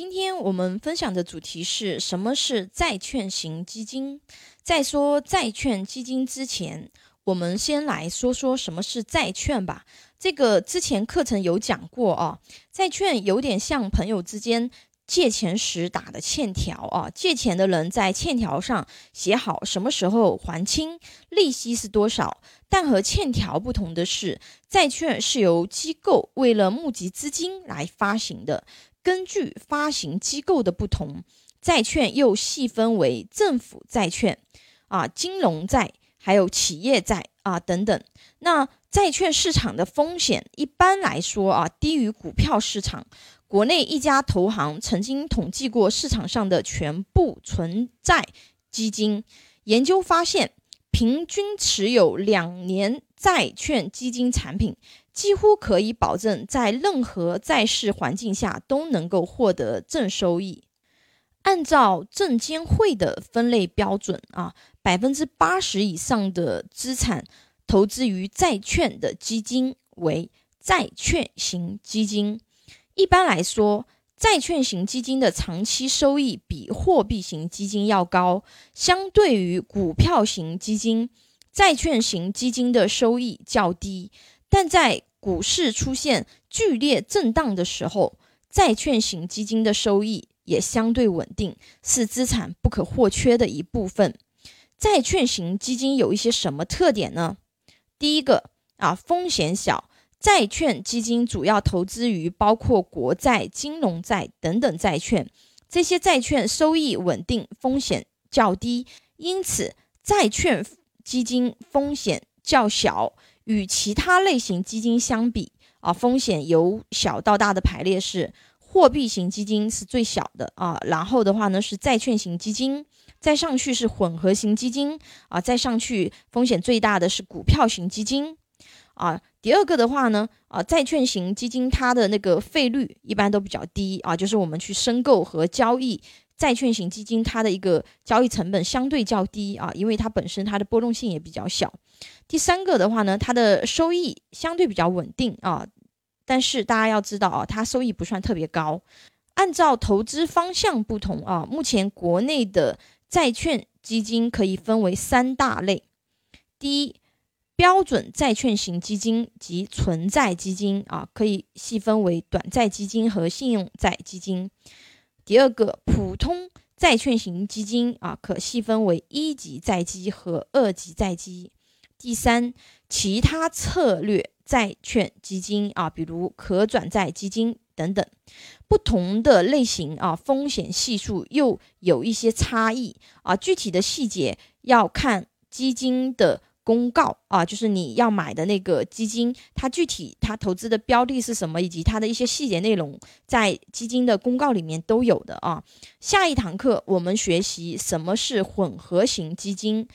今天我们分享的主题是什么是债券型基金？在说债券基金之前，我们先来说说什么是债券吧。这个之前课程有讲过啊，债券有点像朋友之间借钱时打的欠条啊，借钱的人在欠条上写好什么时候还清，利息是多少。但和欠条不同的是，债券是由机构为了募集资金来发行的。根据发行机构的不同，债券又细分为政府债券、啊金融债，还有企业债啊等等。那债券市场的风险一般来说啊低于股票市场。国内一家投行曾经统计过市场上的全部存债基金，研究发现，平均持有两年债券基金产品。几乎可以保证在任何债市环境下都能够获得正收益。按照证监会的分类标准啊，百分之八十以上的资产投资于债券的基金为债券型基金。一般来说，债券型基金的长期收益比货币型基金要高。相对于股票型基金，债券型基金的收益较低。但在股市出现剧烈震荡的时候，债券型基金的收益也相对稳定，是资产不可或缺的一部分。债券型基金有一些什么特点呢？第一个啊，风险小。债券基金主要投资于包括国债、金融债等等债券，这些债券收益稳定，风险较低，因此债券基金风险较小。与其他类型基金相比啊，风险由小到大的排列是：货币型基金是最小的啊，然后的话呢是债券型基金，再上去是混合型基金啊，再上去风险最大的是股票型基金啊。第二个的话呢啊，债券型基金它的那个费率一般都比较低啊，就是我们去申购和交易。债券型基金它的一个交易成本相对较低啊，因为它本身它的波动性也比较小。第三个的话呢，它的收益相对比较稳定啊，但是大家要知道啊，它收益不算特别高。按照投资方向不同啊，目前国内的债券基金可以分为三大类：第一，标准债券型基金及存债基金啊，可以细分为短债基金和信用债基金。第二个普通债券型基金啊，可细分为一级债基和二级债基。第三，其他策略债券基金啊，比如可转债基金等等，不同的类型啊，风险系数又有一些差异啊，具体的细节要看基金的。公告啊，就是你要买的那个基金，它具体它投资的标的是什么，以及它的一些细节内容，在基金的公告里面都有的啊。下一堂课我们学习什么是混合型基金，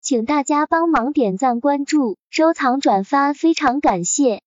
请大家帮忙点赞、关注、收藏、转发，非常感谢。